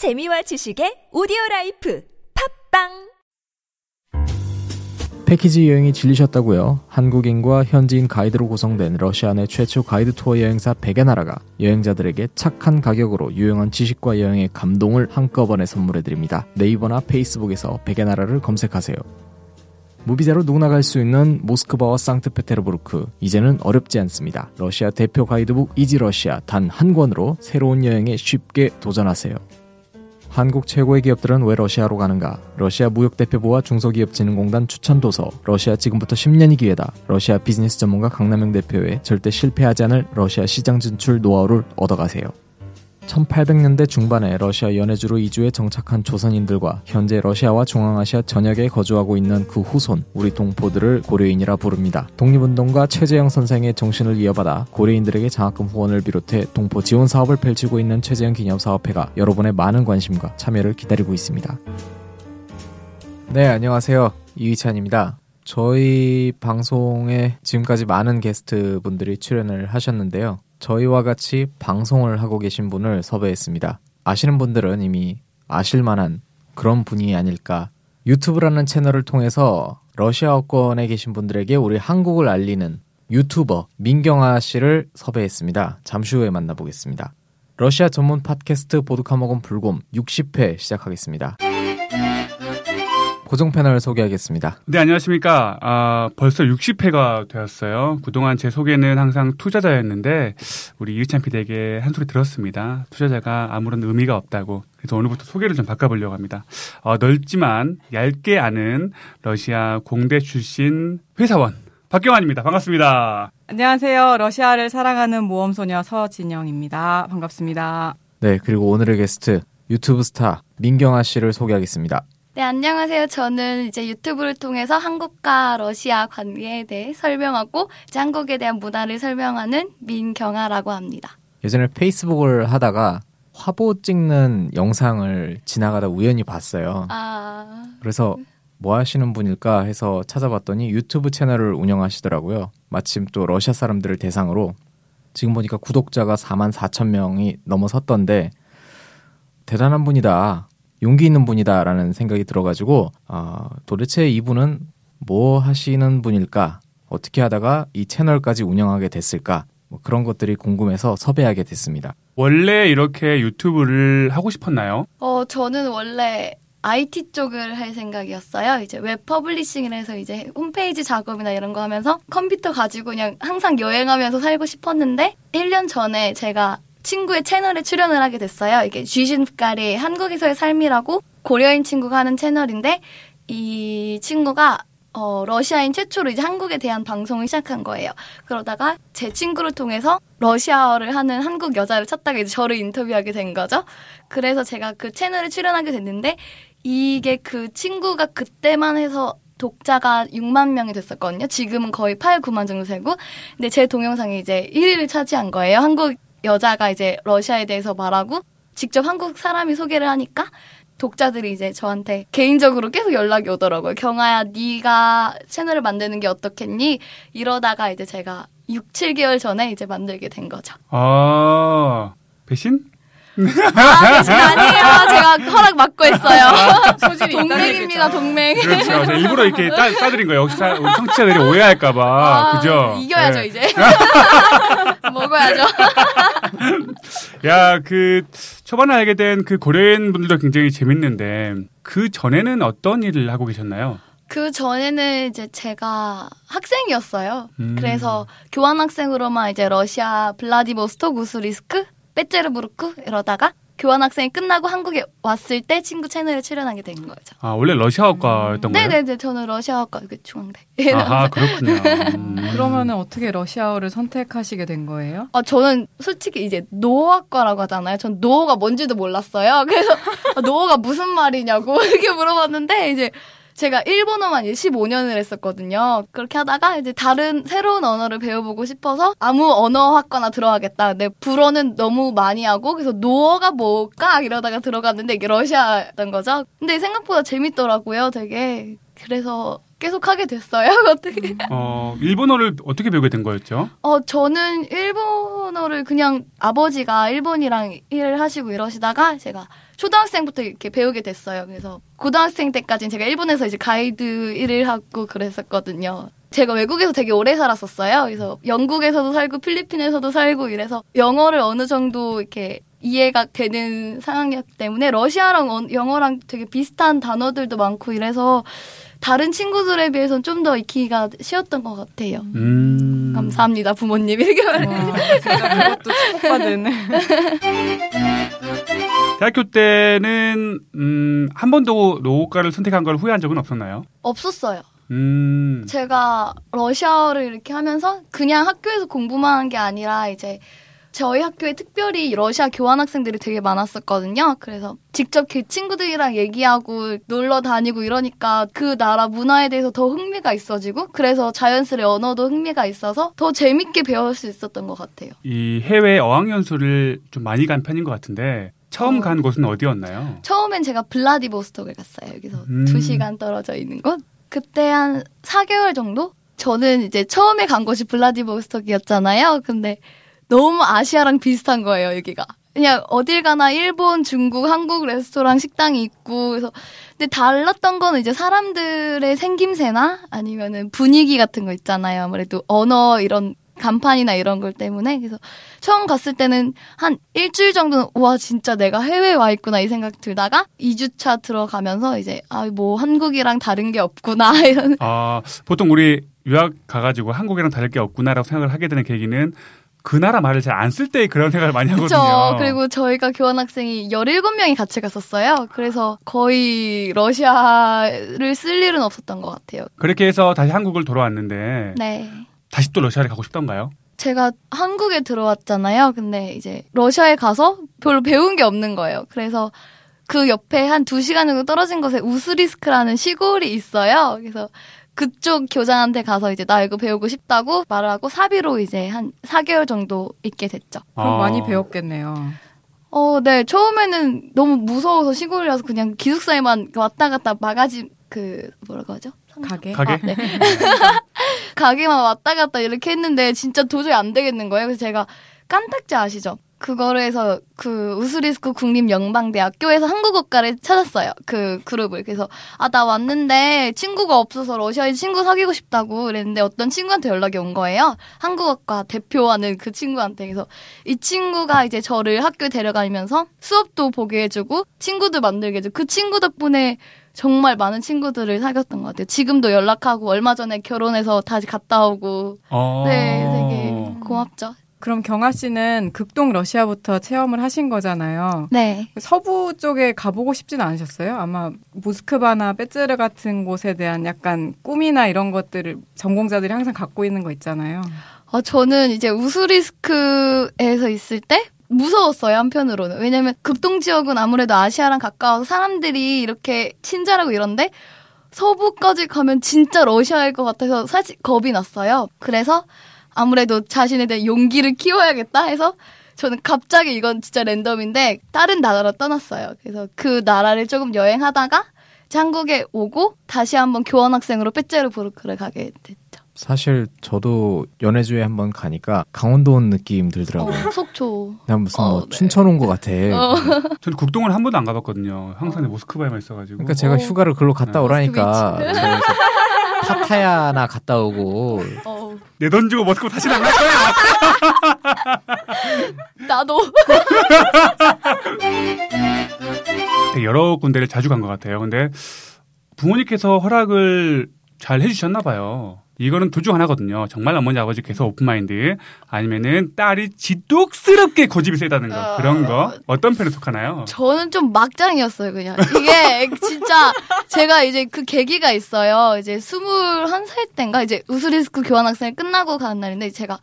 재미와 지식의 오디오 라이프 팟빵 패키지 여행이 질리셨다고요? 한국인과 현지인 가이드로 구성된 러시아 내 최초 가이드 투어 여행사 백야나라가 여행자들에게 착한 가격으로 유용한 지식과 여행의 감동을 한꺼번에 선물해 드립니다. 네이버나 페이스북에서 백야나라를 검색하세요. 무비자로 누구나 갈 수 있는 모스크바와 상트페테르부르크 이제는 어렵지 않습니다. 러시아 대표 가이드북 이지 러시아 단 한 권으로 새로운 여행에 쉽게 도전하세요. 한국 최고의 기업들은 왜 러시아로 가는가? 러시아 무역대표부와 중소기업진흥공단 추천도서, 러시아 지금부터 10년이 기회다. 러시아 비즈니스 전문가 강남영 대표의 절대 실패하지 않을 러시아 시장 진출 노하우를 얻어가세요. 1800년대 중반에 러시아 연해주로 이주해 정착한 조선인들과 현재 러시아와 중앙아시아 전역에 거주하고 있는 그 후손 우리 동포들을 고려인이라 부릅니다. 독립운동가 최재형 선생의 정신을 이어받아 고려인들에게 장학금 후원을 비롯해 동포 지원 사업을 펼치고 있는 최재형 기념사업회가 여러분의 많은 관심과 참여를 기다리고 있습니다. 네, 안녕하세요. 이휘찬입니다. 저희 방송에 지금까지 많은 게스트 분들이 출연을 하셨는데요. 저희와 같이 방송을 하고 계신 분을 섭외했습니다. 아시는 분들은 이미 아실 만한 그런 분이 아닐까. 유튜브라는 채널을 통해서 러시아어권에 계신 분들에게 우리 한국을 알리는 유튜버 민경아 씨를 섭외했습니다. 잠시 후에 만나보겠습니다. 러시아 전문 팟캐스트 보드카먹은 불곰 60회 시작하겠습니다. 고정 패널 소개하겠습니다. 네, 안녕하십니까. 아, 벌써 60회가 되었어요. 그동안 제 소개는 항상 투자자였는데, 우리 이유찬 PD에게 한 소리 들었습니다. 투자자가 아무런 의미가 없다고. 그래서 오늘부터 소개를 좀 바꿔보려고 합니다. 어, 넓지만 얇게 아는 러시아 공대 출신 회사원, 박경환입니다. 반갑습니다. 안녕하세요. 러시아를 사랑하는 모험소녀 서진영입니다. 반갑습니다. 네, 그리고 오늘의 게스트 유튜브 스타 민경아 씨를 소개하겠습니다. 네, 안녕하세요. 저는 이제 유튜브를 통해서 한국과 러시아 관계에 대해 설명하고 이제 한국에 대한 문화를 설명하는 민경아라고 합니다. 예전에 페이스북을 하다가 화보 찍는 영상을 지나가다 우연히 봤어요. 아, 그래서 뭐 하시는 분일까 해서 찾아봤더니 유튜브 채널을 운영하시더라고요. 마침 또 러시아 사람들을 대상으로 지금 보니까 구독자가 4만 4천 명이 넘어섰던데 대단한 분이다. 용기 있는 분이다라는 생각이 들어가지고 아, 도대체 이분은 뭐 하시는 분일까? 어떻게 하다가 이 채널까지 운영하게 됐을까? 뭐 그런 것들이 궁금해서 섭외하게 됐습니다. 원래 이렇게 유튜브를 하고 싶었나요? 어, 저는 원래 IT 쪽을 할 생각이었어요. 이제 web publishing을 해서 이제 홈페이지 작업이나 이런 거 하면서 컴퓨터 가지고 그냥 항상 여행하면서 살고 싶었는데 1년 전에 제가 친구의 채널에 출연을 하게 됐어요. 이게 Жизнь в Корее 한국에서의 삶이라고 고려인 친구가 하는 채널인데 이 친구가 어, 러시아인 최초로 이제 한국에 대한 방송을 시작한 거예요. 그러다가 제 친구를 통해서 러시아어를 하는 한국 여자를 찾다가 이제 저를 인터뷰하게 된 거죠. 그래서 제가 그 채널에 출연하게 됐는데 이게 그 친구가 그때만 해서 독자가 6만 명이 됐었거든요. 지금은 거의 8, 9만 정도 되고. 근데 제 동영상이 이제 1위를 차지한 거예요. 한국 여자가 이제 러시아에 대해서 말하고 직접 한국 사람이 소개를 하니까 독자들이 이제 저한테 개인적으로 계속 연락이 오더라고요. 경아야, 네가 채널을 만드는 게 어떻겠니? 이러다가 이제 제가 6, 7개월 전에 이제 만들게 된 거죠. 아, 배신? 아, 대신 아니에요. 제가 허락 받고 했어요. 소질이 동맹입니다. 동맹. 그렇죠. 제가 일부러 이렇게 따, 따드린 거예요. 혹시 사- 우리 청취자들이 오해할까봐. 아, 그죠? 이겨야죠, 네. 이제. 먹어야죠. 야, 그, 초반에 알게 된 그 고려인 분들도 굉장히 재밌는데, 그 전에는 어떤 일을 하고 계셨나요? 그 전에는 이제 제가 학생이었어요. 음. 그래서 교환학생으로만 이제 러시아 블라디보스토크 우스리스크 빼제르부르크 이러다가 교환학생이 끝나고 한국에 왔을 때 친구 채널에 출연하게 된 거죠. 아, 원래 러시아어과였던 거예요? 네네네 저는 러시아학과 그 중앙대. 아하, 그렇군요. 음. 그러면은 어떻게 러시아어를 선택하시게 된 거예요? 아, 저는 솔직히 이제 노어학과라고 하잖아요. 전 노어가 뭔지도 몰랐어요. 그래서 아, 노어가 무슨 말이냐고 이렇게 물어봤는데 이제 제가 일본어만 이제 15년을 했었거든요. 그렇게 하다가 이제 다른 새로운 언어를 배워보고 싶어서 아무 언어학과나 들어가겠다. 근데 불어는 너무 많이 하고 그래서 노어가 뭘까 이러다가 들어갔는데 이게 러시아였던 거죠. 근데 생각보다 재밌더라고요. 되게 그래서 계속 하게 됐어요. 어떻게? 어, 일본어를 어떻게 배우게 된 거였죠? 어, 저는 일본어를 그냥 아버지가 일본이랑 일을 하시고 이러시다가 제가 초등학생부터 이렇게 배우게 됐어요. 그래서 고등학생 때까지는 제가 일본에서 이제 가이드 일을 하고 그랬었거든요. 제가 외국에서 되게 오래 살았었어요. 그래서 영국에서도 살고 필리핀에서도 살고 이래서 영어를 어느 정도 이렇게 이해가 되는 상황이었기 때문에 러시아랑 어- 영어랑 되게 비슷한 단어들도 많고 이래서 다른 친구들에 비해서는 좀 더 익히기가 쉬웠던 것 같아요. 음. 감사합니다, 부모님. 이렇게 말해. 와, 진짜 그것도 축복받은. 대학교 때는 음, 한 번도 노과를 선택한 걸 후회한 적은 없었나요? 없었어요. 음. 제가 러시아어를 이렇게 하면서 그냥 학교에서 공부만 한 게 아니라 이제 저희 학교에 특별히 러시아 교환 학생들이 되게 많았었거든요. 그래서 직접 그 친구들이랑 얘기하고 놀러 다니고 이러니까 그 나라 문화에 대해서 더 흥미가 있어지고 그래서 자연스레 언어도 흥미가 있어서 더 재밌게 배울 수 있었던 것 같아요. 이 해외 어학연수를 좀 많이 간 편인 것 같은데 처음 어. 간 곳은 어디였나요? 처음엔 제가 블라디보스톡을 갔어요. 여기서 음. 두 시간 떨어져 있는 곳. 그때 한 4개월 정도? 저는 이제 처음에 간 곳이 블라디보스톡이었잖아요. 근데 너무 아시아랑 비슷한 거예요, 여기가. 그냥 어딜 가나 일본, 중국, 한국 레스토랑 식당이 있고 그래서 근데 달랐던 거는 이제 사람들의 생김새나 아니면은 분위기 같은 거 있잖아요. 아무래도 언어 이런 간판이나 이런 걸 때문에 그래서 처음 갔을 때는 한 일주일 정도는 와 진짜 내가 해외에 와 있구나 이 생각 들다가 2주차 들어가면서 이제 아 뭐 한국이랑 다른 게 없구나 이런 아, 보통 우리 유학 가가지고 한국이랑 다를 게 없구나라고 생각을 하게 되는 계기는 그 나라 말을 잘 안 쓸 때 그런 생각을 많이 하거든요. 그렇죠. 그리고 저희가 교환학생이 17명이 같이 갔었어요. 그래서 거의 러시아를 쓸 일은 없었던 것 같아요. 그렇게 해서 다시 한국을 돌아왔는데 네. 다시 또 러시아를 가고 싶던가요? 제가 한국에 들어왔잖아요. 근데 이제 러시아에 가서 별로 배운 게 없는 거예요. 그래서 그 옆에 한 두 시간 정도 떨어진 곳에 우스리스크라는 시골이 있어요. 그래서 그쪽 교장한테 가서 이제 나 이거 배우고 싶다고 말을 하고 사비로 이제 한 4개월 정도 있게 됐죠. 그럼 아. 많이 배웠겠네요. 어, 네. 처음에는 너무 무서워서 시골이라서 그냥 기숙사에만 왔다 갔다 마가지 그 뭐라고 하죠? 가게. 가게? 아, 네. 가게만 왔다 갔다 이렇게 했는데 진짜 도저히 안 되겠는 거예요. 그래서 제가 깐딱지 아시죠? 그거를 해서 그 우스리스크 국립영방대학교에서 한국어과를 찾았어요. 그 그룹을. 그래서 아 나 왔는데 친구가 없어서 러시아에 친구 사귀고 싶다고 그랬는데 어떤 친구한테 연락이 온 거예요. 한국어과 대표하는 그 친구한테. 그래서 이 친구가 이제 저를 학교에 데려가면서 수업도 보게 해주고 친구도 만들게 해주고 그 친구 덕분에 정말 많은 친구들을 사귀었던 것 같아요. 지금도 연락하고 얼마 전에 결혼해서 다시 갔다 오고 어. 네 되게 고맙죠. 그럼 경아 씨는 극동 러시아부터 체험을 하신 거잖아요. 네. 서부 쪽에 가보고 싶진 않으셨어요? 아마 모스크바나 베츠르 같은 곳에 대한 약간 꿈이나 이런 것들을 전공자들이 항상 갖고 있는 거 있잖아요. 어, 저는 이제 우스리스크에서 있을 때 무서웠어요 한편으로는 왜냐면 극동 지역은 아무래도 아시아랑 가까워서 사람들이 이렇게 친절하고 이런데 서부까지 가면 진짜 러시아일 것 같아서 사실 겁이 났어요. 그래서 아무래도 자신에 대한 용기를 키워야겠다 해서 저는 갑자기 이건 진짜 랜덤인데 다른 나라로 떠났어요. 그래서 그 나라를 조금 여행하다가 한국에 오고 다시 한번 교환학생으로 빼째르부르크를 가게 됐죠. 사실 저도 연해주에 한번 가니까 강원도 온 느낌 들더라고요. 어, 속초. 난 무슨 어, 뭐 네. 춘천 온 것 같아. 전 극동을 한 번도 안 가봤거든요. 항상 모스크바에만 있어가지고. 그러니까 제가 어. 휴가를 글로 갔다 네. 오라니까 저기서 파타야나 갔다 오고 어, 내돈 주고 모스크바 다시는 안갈 거야. 나도. 여러 군데를 자주 간 것 같아요. 근데 부모님께서 허락을 잘 해주셨나 봐요. 이거는 둘 중 하나거든요. 정말 어머니 아버지께서 open mind 아니면은 딸이 지독스럽게 고집이 세다는 거 그런 거 어떤 편에 속하나요? 저는 좀 막장이었어요, 그냥. 이게 진짜 제가 이제 그 계기가 있어요. 이제 21살 때인가 이제 우스리스크 교환학생을 끝나고 가는 날인데 제가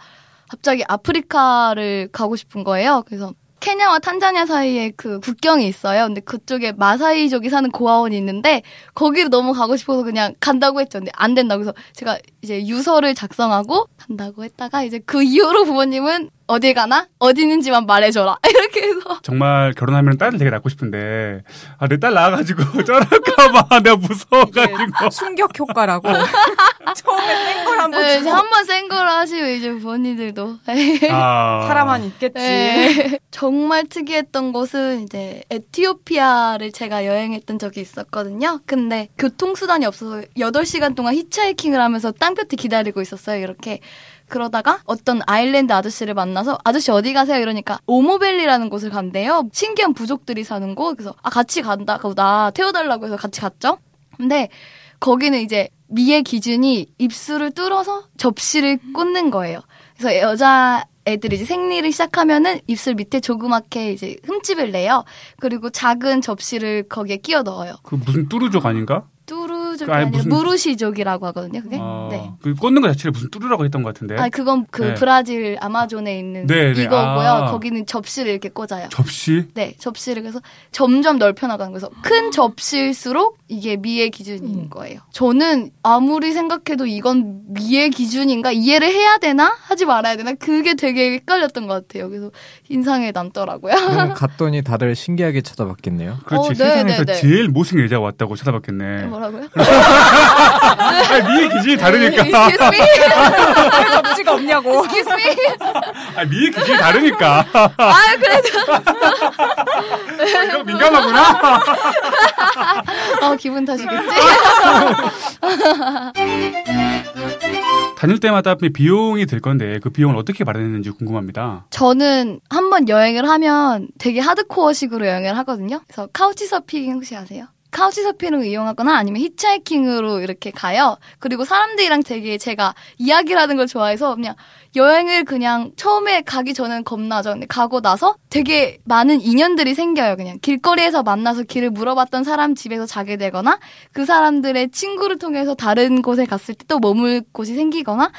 갑자기 아프리카를 가고 싶은 거예요. 그래서 케냐와 탄자니아 사이에 그 국경이 있어요. 근데 그쪽에 마사이족이 사는 고아원이 있는데 거기를 너무 가고 싶어서 그냥 간다고 했죠. 근데 안 된다고 해서 제가 이제 유서를 작성하고 간다고 했다가 이제 그 이후로 부모님은 어딜 가나? 어디 있는지만 말해줘라. 이렇게 해서. 정말 결혼하면 딸을 되게 낳고 싶은데 아 내 딸 낳아가지고 쩔을까봐 내가 무서워가지고 충격 효과라고. 처음에 센걸 한번 네, 주고 한번 센 걸 하시면 이제 부모님들도. 아 사람만 있겠지. 네. 정말 특이했던 곳은 이제 에티오피아를 제가 여행했던 적이 있었거든요. 근데 교통수단이 없어서 8시간 동안 히치하이킹을 하면서 땅볕에 기다리고 있었어요. 이렇게. 그러다가 어떤 아일랜드 아저씨를 만나서 아저씨 어디 가세요? 이러니까 오모벨리라는 곳을 간대요. 신기한 부족들이 사는 곳. 그래서 아 같이 간다. 그고 나 태워달라고 해서 같이 갔죠. 근데 거기는 이제 미의 기준이 입술을 뚫어서 접시를 꽂는 거예요. 그래서 여자 애들이 이제 생리를 시작하면은 입술 밑에 조그맣게 이제 흠집을 내요. 그리고 작은 접시를 거기에 끼워 넣어요. 그 무슨 뚜루족 아닌가? 뚜루족이 그 아니, 아니라 무슨- 무르시족이라고 하거든요. 그게. 아, 네. 그 꽂는 거 자체를 무슨 뚜루라고 했던 것 같은데 아 그건 그 네. 브라질 아마존에 있는 네, 네. 이거고요. 아. 거기는 접시를 이렇게 꽂아요. 접시 네, 접시를 그래서 점점 넓혀 나가는 거예요. 그래서 큰 접시일수록 이게 미의 기준인 음. 거예요. 저는 아무리 생각해도 이건 미의 기준인가 이해를 해야 되나 하지 말아야 되나 그게 되게 헷갈렸던 것 같아요. 그래서 인상에 남더라고요. 갔더니 다들 신기하게 쳐다봤겠네요. 그렇지 어, 네, 세상에서 네, 네. 제일 못생긴 여자가 왔다고 쳐다봤겠네 뭐라고요? 아 미의 기준이 다르니까 Excuse me, 왜 접시가 없냐고. excuse me. 아 미의 기준이 다르니까 아 그래도 어, 이거 민감하구나 어 기분 탓이겠지. 다닐 때마다 비용이 들 건데 그 비용을 어떻게 마련했는지 궁금합니다 저는 한번 여행을 하면 되게 하드코어식으로 여행을 하거든요. 그래서 카우치 서핑 혹시 아세요? 카우치 서핑을 이용하거나 아니면 히치하이킹으로 이렇게 가요. 그리고 사람들이랑 되게 제가 이야기를 하는 걸 좋아해서 그냥 여행을 그냥 처음에 가기 전엔 겁나죠. 근데 가고 나서 되게 많은 인연들이 생겨요. 그냥 길거리에서 만나서 길을 물어봤던 사람 집에서 자게 되거나 그 사람들의 친구를 통해서 다른 곳에 갔을 때 또 머물 곳이 생기거나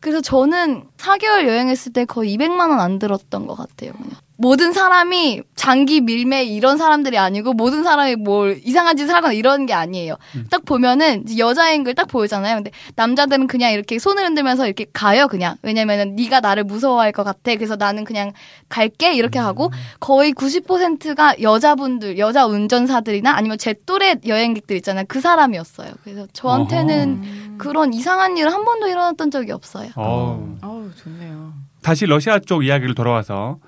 그래서 저는 4개월 여행했을 때 거의 200만 원 안 들었던 것 같아요. 그냥. 모든 사람이 장기 밀매 이런 사람들이 아니고 모든 사람이 뭘 이상한 짓을 하거나 이런 게 아니에요. 딱 보면은 여자인 걸 딱 보이잖아요. 근데 남자들은 그냥 이렇게 손을 흔들면서 이렇게 가요. 그냥 왜냐면은 네가 나를 무서워할 것 같아. 그래서 나는 그냥 갈게 이렇게 하고 거의 90%가 여자분들, 여자 운전사들이나 아니면 제 또래 여행객들 있잖아요. 그 사람이었어요. 그래서 저한테는 그런 이상한 일은 한 번도 일어났던 적이 없어요. 어. 아우 좋네요. 다시 러시아 쪽 이야기를 돌아와서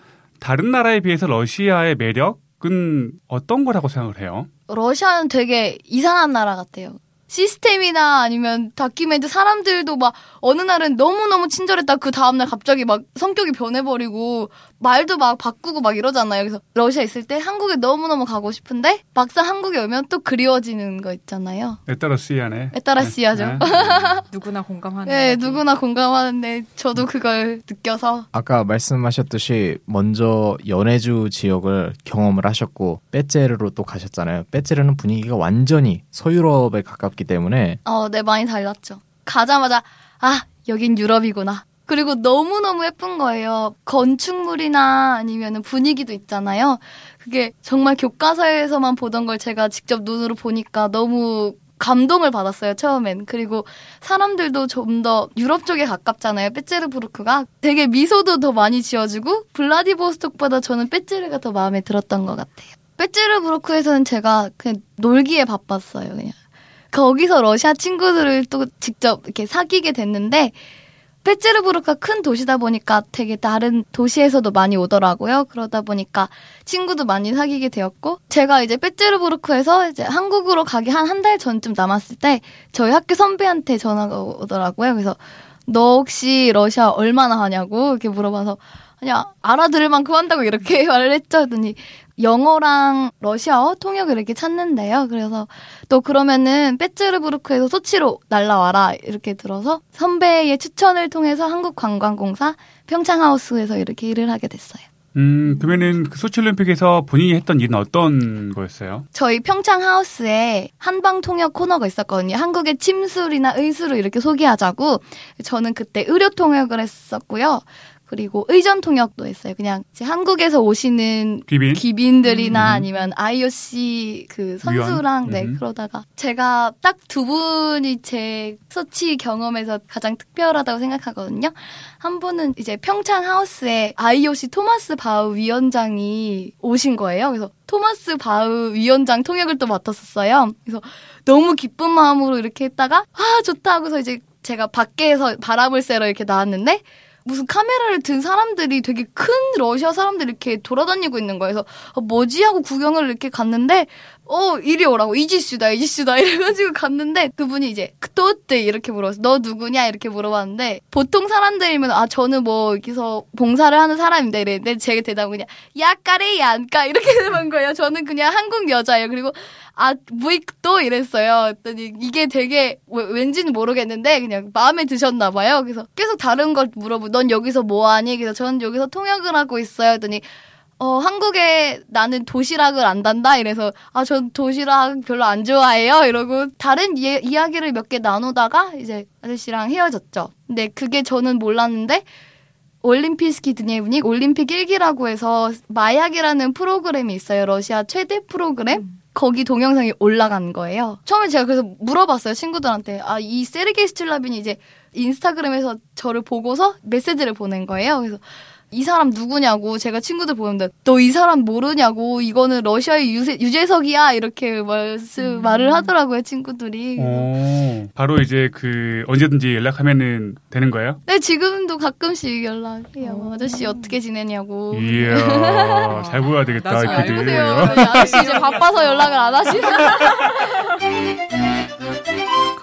다른 나라에 비해서 러시아의 매력은 어떤 거라고 생각을 해요? 러시아는 되게 이상한 나라 같아요. 시스템이나 아니면 다큐멘트 사람들도 막 어느 날은 너무너무 친절했다 그 다음날 갑자기 막 성격이 변해버리고 말도 막 바꾸고 막 이러잖아요. 그래서 러시아 있을 때 한국에 너무너무 가고 싶은데 막상 한국에 오면 또 그리워지는 거 있잖아요. 에따라스이아네. 에따라시아죠. 네. 누구나 공감하는. 네. 누구나 공감하는데 저도 그걸 느껴서 아까 말씀하셨듯이 먼저 연해주 지역을 경험을 하셨고 빼제르로 또 가셨잖아요. 빼제르는 분위기가 완전히 서유럽에 가깝 기 때문에 어, 네, 많이 달랐죠. 가자마자, 아, 여긴 유럽이구나. 그리고 너무너무 예쁜 거예요. 건축물이나 아니면 분위기도 있잖아요. 그게 정말 교과서에서만 보던 걸 제가 직접 눈으로 보니까 너무 감동을 받았어요, 처음엔. 그리고 사람들도 좀 더 유럽 쪽에 가깝잖아요, 빼제르부르크가. 되게 미소도 더 많이 지어주고, 블라디보스톡보다 저는 빼제르가 더 마음에 들었던 것 같아요. 빼제르부르크에서는 제가 그냥 놀기에 바빴어요, 그냥. 거기서 러시아 친구들을 또 직접 이렇게 사귀게 됐는데 페츠르부르크가 큰 도시다 보니까 되게 다른 도시에서도 많이 오더라고요. 그러다 보니까 친구도 많이 사귀게 되었고 제가 이제 페츠르부르크에서 이제 한국으로 가기 한 한 달 전쯤 남았을 때 저희 학교 선배한테 전화가 오더라고요. 그래서 너 혹시 러시아 얼마나 하냐고 이렇게 물어봐서 그냥 알아들을 만큼 한다고 이렇게 말을 했죠. 하더니 영어랑 러시아어 통역을 이렇게 찾는데요. 그래서 또 그러면은 빼츠르부르크에서 소치로 날라와라 이렇게 들어서 선배의 추천을 통해서 한국관광공사 평창하우스에서 이렇게 일을 하게 됐어요. 음, 그러면은 그 소치올림픽에서 본인이 했던 일은 어떤 거였어요? 저희 평창 하우스에 한방 통역 코너가 있었거든요. 한국의 침술이나 의술을 이렇게 소개하자고 저는 그때 의료 통역을 했었고요. 그리고 의전 통역도 했어요. 그냥 한국에서 오시는 귀빈. 귀빈들이나 음. 아니면 IOC 그 선수랑 위원? 네 음. 그러다가 제가 딱 두 분이 제 서치 경험에서 가장 특별하다고 생각하거든요. 한 분은 이제 평창 하우스에 IOC 토마스 바우 위원장이 오신 거예요. 그래서 토마스 바우 위원장 통역을 또 맡았었어요. 그래서 너무 기쁜 마음으로 이렇게 했다가 아 좋다 하고서 이제 제가 밖에서 바람을 쐬러 이렇게 나왔는데 무슨 카메라를 든 사람들이 되게 큰 러시아 사람들이 이렇게 돌아다니고 있는 거예요. 그래서 어, 뭐지 하고 구경을 이렇게 갔는데 어 이리 오라고 이지슈다 이지슈다 이래가지고 갔는데 그분이 이제 그또때 이렇게 물어봤어. 너 누구냐 이렇게 물어봤는데 보통 사람들이면 아 저는 뭐 여기서 봉사를 하는 사람입니다 이랬는데 제 대답은 그냥 야 까레 얀까 이렇게 되는 거예요. 저는 그냥 한국 여자예요. 그리고 아 무익도 이랬어요. 그랬더니 이게 되게 왜- 왠지는 모르겠는데 그냥 마음에 드셨나 봐요. 그래서 계속 다른 걸 물어보. 넌 여기서 뭐 하니? 그래서 저는 여기서 통역을 하고 있어요. 했더니 어 한국에 나는 도시락을 안 단다 이래서 아 전 도시락 별로 안 좋아해요 이러고 다른 이, 이야기를 몇 개 나누다가 이제 아저씨랑 헤어졌죠. 근데 그게 저는 몰랐는데 올림피스키 드니에브닉 올림픽 일기라고 해서 마약이라는 프로그램이 있어요. 러시아 최대 프로그램. 거기 동영상이 올라간 거예요. 처음에 제가 그래서 물어봤어요. 친구들한테. 아, 이 세르게이 스틸라빈이 이제 인스타그램에서 저를 보고서 메시지를 보낸 거예요. 그래서 이 사람 누구냐고 제가 친구들 보는데 너 이 사람 모르냐고 이거는 러시아의 유세, 유재석이야 이렇게 말씀, 말을 하더라고요 친구들이. 오, 바로 이제 그 언제든지 연락하면은 되는 거예요? 네 지금도 가끔씩 연락해요. 아저씨 어떻게 지내냐고. 이야, 잘 보여야 되겠다. 나중에. 보세요. 네, 아저씨 이제 바빠서 연락을 안 하시네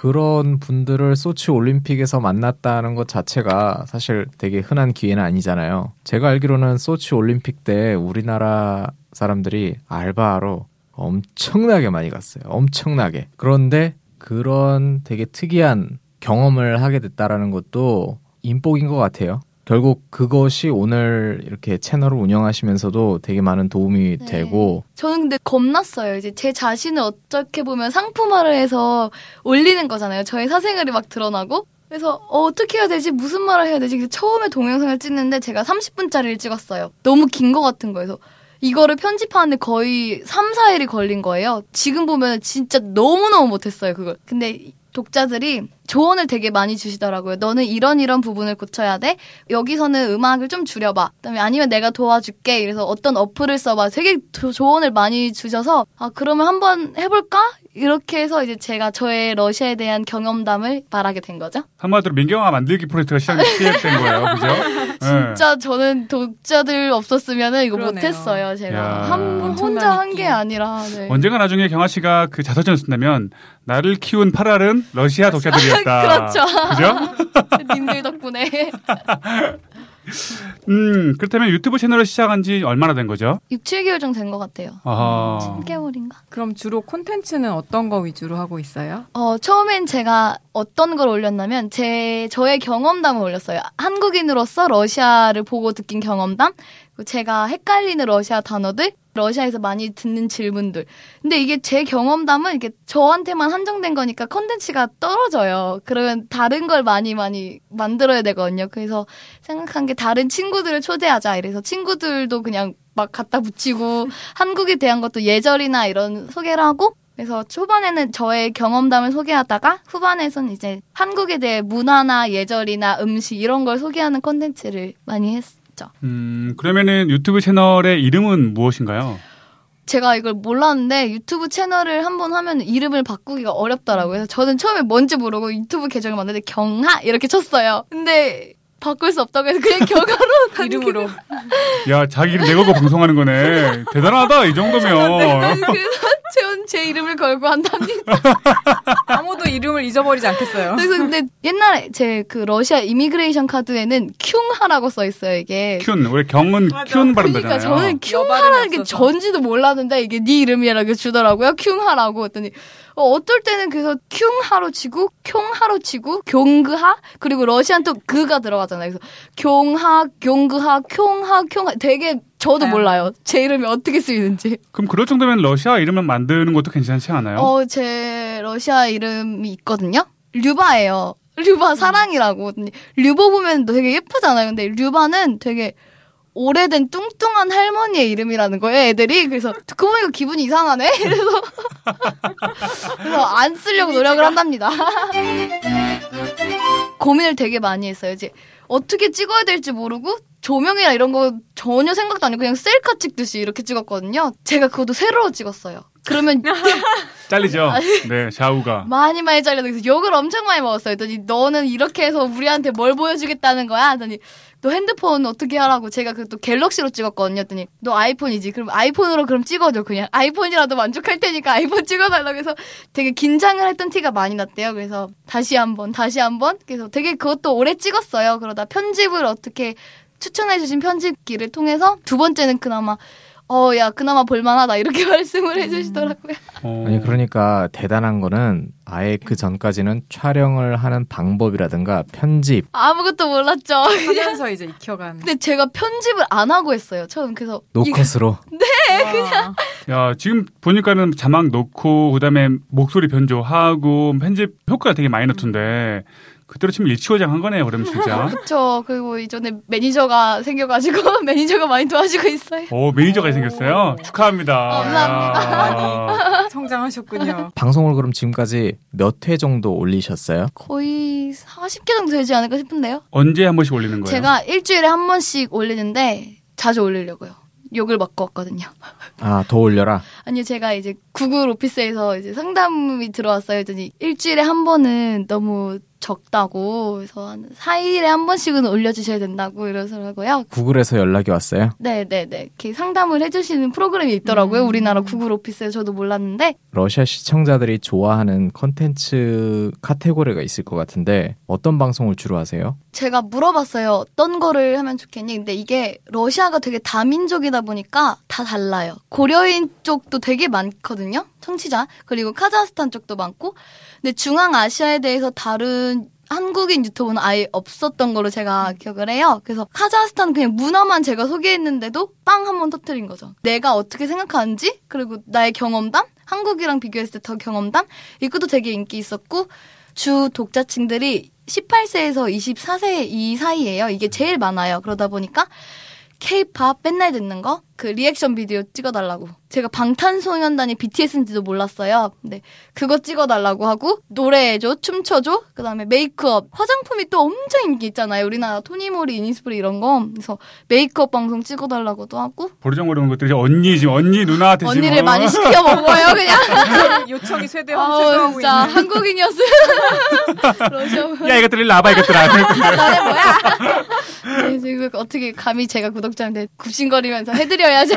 그런 분들을 소치 올림픽에서 만났다는 것 자체가 사실 되게 흔한 기회는 아니잖아요. 제가 알기로는 소치 올림픽 때 우리나라 사람들이 알바하러 엄청나게 많이 갔어요. 엄청나게. 그런데 그런 되게 특이한 경험을 하게 됐다라는 것도 인복인 것 같아요. 결국 그것이 오늘 이렇게 채널을 운영하시면서도 되게 많은 도움이 네. 되고 저는 근데 겁났어요. 이제 제 자신을 어떻게 보면 상품화를 해서 올리는 거잖아요. 저의 사생활이 막 드러나고. 그래서 어, 어떻게 해야 되지? 무슨 말을 해야 되지? 그래서 처음에 동영상을 찍는데 제가 30분짜리를 찍었어요. 너무 긴것 같은 거여서 이거를 편집하는데 거의 3, 4일이 걸린 거예요. 지금 보면 진짜 너무너무 못했어요, 그걸. 근데 독자들이 조언을 되게 많이 주시더라고요. 너는 이런 이런 부분을 고쳐야 돼. 여기서는 음악을 좀 줄여봐. 그다음에 아니면 내가 도와줄게. 이래서 어떤 어플을 써봐. 되게 조, 조언을 많이 주셔서 아 그러면 한번 해볼까? 이렇게 해서 이제 제가 저의 러시아에 대한 경험담을 말하게 된 거죠. 한마디로 민경화 만들기 프로젝트가 시작, 시작된 거예요. 그죠? 네. 진짜 저는 독자들 없었으면은 이거 그러네요. 못했어요. 제가 야. 한 혼자 한. 게 아니라. 네. 언젠가 나중에 경아 씨가 그 자서전을 쓴다면 나를 키운 8알은 러시아 독자들이 었다. 그렇죠. 그죠? 님들 덕분에 음, 그렇다면 유튜브 채널을 시작한 지 얼마나 된 거죠? 6, 7개월 정도 된 것 같아요. 아하. 7개월인가? 그럼 주로 콘텐츠는 어떤 거 위주로 하고 있어요? 어, 처음엔 제가 어떤 걸 올렸냐면, 제, 저의 경험담을 올렸어요. 한국인으로서 러시아를 보고 느낀 경험담, 제가 헷갈리는 러시아 단어들, 러시아에서 많이 듣는 질문들. 근데 이게 제 경험담은 이게 저한테만 한정된 거니까 컨텐츠가 떨어져요. 그러면 다른 걸 많이 많이 만들어야 되거든요. 그래서 생각한 게 다른 친구들을 초대하자. 이래서 친구들도 그냥 막 갖다 붙이고 한국에 대한 것도 예절이나 이런 소개를 하고 그래서 초반에는 저의 경험담을 소개하다가 후반에선 이제 한국에 대해 문화나 예절이나 음식 이런 걸 소개하는 콘텐츠를 많이 했 죠. 음, 그러면은 유튜브 채널의 이름은 무엇인가요? 제가 이걸 몰랐는데 유튜브 채널을 한번 하면 이름을 바꾸기가 어렵더라고요. 그래서 저는 처음에 뭔지 모르고 유튜브 계정을 만드는데 경하 이렇게 쳤어요. 근데 바꿀 수 없다고 해서 그냥 경하로 이름으로 야, 자기 이름 내걸고 방송하는 거네. 대단하다, 이 정도면. 그래서 제, 제 이름을 걸고 한답니다. 아무도 이름을 잊어버리지 않겠어요. 그래서 근데 옛날에 제 그 러시아 이미그레이션 카드에는 큐하라고 써 있어요 이게. 큐는, 원래 경은 맞아. 큐는 그러니까 발음 되잖아요. 저는 큐하라는 게. 전지도 몰랐는데 이게 네 이름이라고 주더라고요. 큐하라고 했더니 어, 어떨 때는 그래서 큐하로 치고 쿄하로 치고 경그하 그리고 러시안 또 그가 들어가잖아요. 그래서 경하, 경그하, 쿄하, 쿄하 되게 저도 네. 몰라요. 제 이름이 어떻게 쓰이는지. 그럼 그럴 정도면 러시아 이름을 만드는 것도 괜찮지 않아요? 어, 제 러시아 이름이 있거든요. 류바예요. 류바 사랑이라고. 근데 류보 보면 되게 예쁘잖아요. 근데 류바는 되게 오래된 뚱뚱한 할머니의 이름이라는 거예요, 애들이. 그래서 듣고 보니까 기분이 이상하네? 그래서, 그래서 안 쓰려고 노력을 한답니다. 고민을 되게 많이 했어요. 이제 어떻게 찍어야 될지 모르고 조명이나 이런 거 전혀 생각도 안 하고 그냥 셀카 찍듯이 이렇게 찍었거든요. 제가 그것도 세로로 찍었어요. 그러면 잘리죠. 네, 좌우가. 많이 많이 잘려서 욕을 엄청 많이 먹었어요. 그랬더니 너는 이렇게 해서 우리한테 뭘 보여주겠다는 거야? 하더니 너 핸드폰 어떻게 하라고? 제가 그 또 갤럭시로 찍었거든요. 했더니 너 아이폰이지. 그럼 아이폰으로 그럼 찍어줘 그냥 아이폰이라도 만족할 테니까 아이폰 찍어달라고 해서 되게 긴장을 했던 티가 많이 났대요. 그래서 다시 한번 다시 한번 그래서 되게 그것도 오래 찍었어요. 그러다 편집을 어떻게 추천해주신 편집기를 통해서 두 번째는 그나마 어, 야, 그나마 볼만하다. 이렇게 말씀을 해주시더라고요. 어, 아니 그러니까 대단한 거는 아예 그 전까지는 촬영을 하는 방법이라든가 편집 아무것도 몰랐죠. 하면서 이제 익혀간. 근데 제가 편집을 안 하고 했어요. 처음 그래서 노컷으로 와. 야, 지금 보니까는 자막 넣고, 그 다음에 목소리 변조하고, 편집 효과가 되게 마이 늘었는데, 그대로 치면 일취월장 한 거네요, 그러면 진짜. 그쵸. 그리고 이전에 매니저가 생겨가지고 매니저가 많이 도와주고 있어요. 오, 매니저가 생겼어요. 축하합니다. 감사합니다. 야. 성장하셨군요. 방송을 그럼 지금까지 몇 회 정도 올리셨어요? 거의 40개 정도 되지 않을까 싶은데요. 언제 한 번씩 올리는 거예요? 제가 일주일에 한 번씩 올리는데 자주 올리려고요. 욕을 먹고 왔거든요. 아 더 올려라. 아니요, 제가 이제 구글 오피스에서 이제 상담이 들어왔어요. 했더니 일주일에 한 번은 너무 적다고. 그래서 한 4일에 한 번씩은 올려주셔야 된다고 이러더라고요. 구글에서 연락이 왔어요. 네네네. 이렇게 상담을 해주시는 프로그램이 있더라고요. 음. 우리나라 구글 오피스에 저도 몰랐는데. 러시아 시청자들이 좋아하는 컨텐츠 카테고리가 있을 것 같은데 어떤 방송을 주로 하세요? 제가 물어봤어요. 어떤 거를 하면 좋겠니? 근데 이게 러시아가 되게 다민족이다 보니까 다 달라요. 고려인 쪽도 되게 많거든요. 청취자. 그리고 카자흐스탄 쪽도 많고. 근데 중앙아시아에 대해서 다른 한국인 유튜브는 아예 없었던 걸로 제가 기억을 해요. 그래서 카자흐스탄 그냥 문화만 제가 소개했는데도 빵 한 번 터트린 거죠. 내가 어떻게 생각하는지 그리고 나의 경험담 한국이랑 비교했을 때 더 경험담 이것도 되게 인기 있었고 주 독자층들이 18세에서 24세 이 사이예요. 이게 제일 많아요. 그러다 보니까 K-팝 맨날 듣는 거, 그 리액션 비디오 찍어달라고. 제가 방탄소년단이 BTS인지도 몰랐어요. 근데 그거 찍어달라고 하고 노래해줘, 춤춰줘, 그 다음에 메이크업, 화장품이 또 엄청 인기 있잖아요. 우리나라 토니모리, 이니스프리 이런 거. 그래서 메이크업 방송 찍어달라고도 하고 버르장거리는 것들이 언니, 지금 언니, 누나한테 지금. 언니를 어. 많이 시켜 먹어요, 그냥. 요청이 진짜 있는. 한국인이었어요. 러시아 야, 이것들 일로 와봐, 이것들아. 너네 뭐야? 네, 지금 어떻게 감히 제가 구독자한테 굽신거리면서 해드려 야지.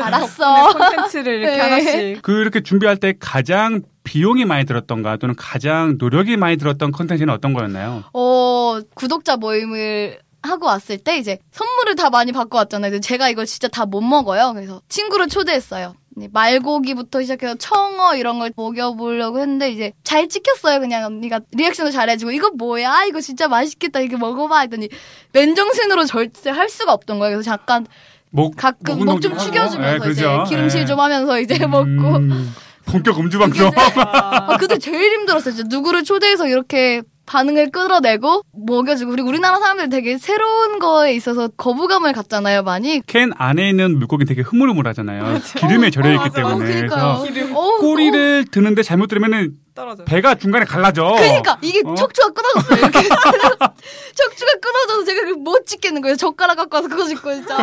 알았어. 콘텐츠를 이렇게 네. 하나씩. 그 이렇게 준비할 때 가장 비용이 많이 들었던가 또는 가장 노력이 많이 들었던 컨텐츠는 어떤 거였나요? 어, 구독자 모임을 하고 왔을 때 이제 선물을 다 많이 받고 왔잖아요. 근데 제가 이걸 진짜 다 못 먹어요. 그래서 친구를 초대했어요. 네, 말고기부터 시작해서 청어 이런 걸 먹여보려고 했는데 이제 잘 찍혔어요. 그냥 언니가 리액션도 잘해주고 이거 뭐야? 이거 진짜 맛있겠다. 이거 먹어봐. 했더니 맨정신으로 절대 할 수가 없던 거예요. 그래서 잠깐 목 가끔 목목좀 축여주면서. 네, 이제 그죠? 기름칠 네. 좀 하면서 이제 먹고 음, 본격 음주 방송. 아, 그때 제일 힘들었어요. 진짜 누구를 초대해서 이렇게 반응을 끌어내고 먹여주고 그리고 우리나라 사람들 되게 새로운 거에 있어서 거부감을 갖잖아요, 많이. 캔 안에 있는 물고기는 되게 흐물흐물하잖아요. 기름에 절여 있기 때문에. 어, 그러니까요. 그래서 어우, 꼬리를 드는데 잘못 들으면은 떨어져. 배가 중간에 갈라져. 어, 그러니까 이게 어? 척추가 끊어졌어요. 이렇게 척추가 끊어져서 제가 못 찍겠는 거예요. 젓가락 갖고 와서 그거 찍고 진짜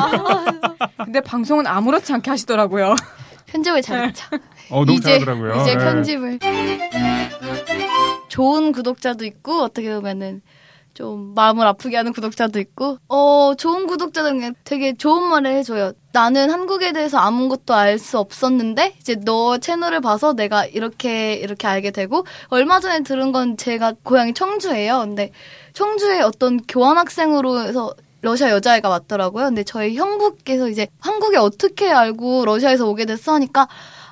근데 방송은 아무렇지 않게 하시더라고요. 편집을 잘했죠. 어, 너무 이제 잘하더라고요. 이제 네. 편집을 좋은 구독자도 있고 어떻게 보면은 좀 마음을 아프게 하는 구독자도 있고 어 좋은 구독자들은 그냥 되게 좋은 말을 해줘요. 나는 한국에 대해서 아무것도 알 수 없었는데 이제 너 채널을 봐서 내가 이렇게 이렇게 알게 되고 얼마 전에 들은 건 제가 고향이 청주예요. 근데 청주에 어떤 교환학생으로 해서 러시아 여자애가 왔더라고요. 근데 저희 형부께서 이제 한국에 어떻게 알고 러시아에서 오게 됐어 하니까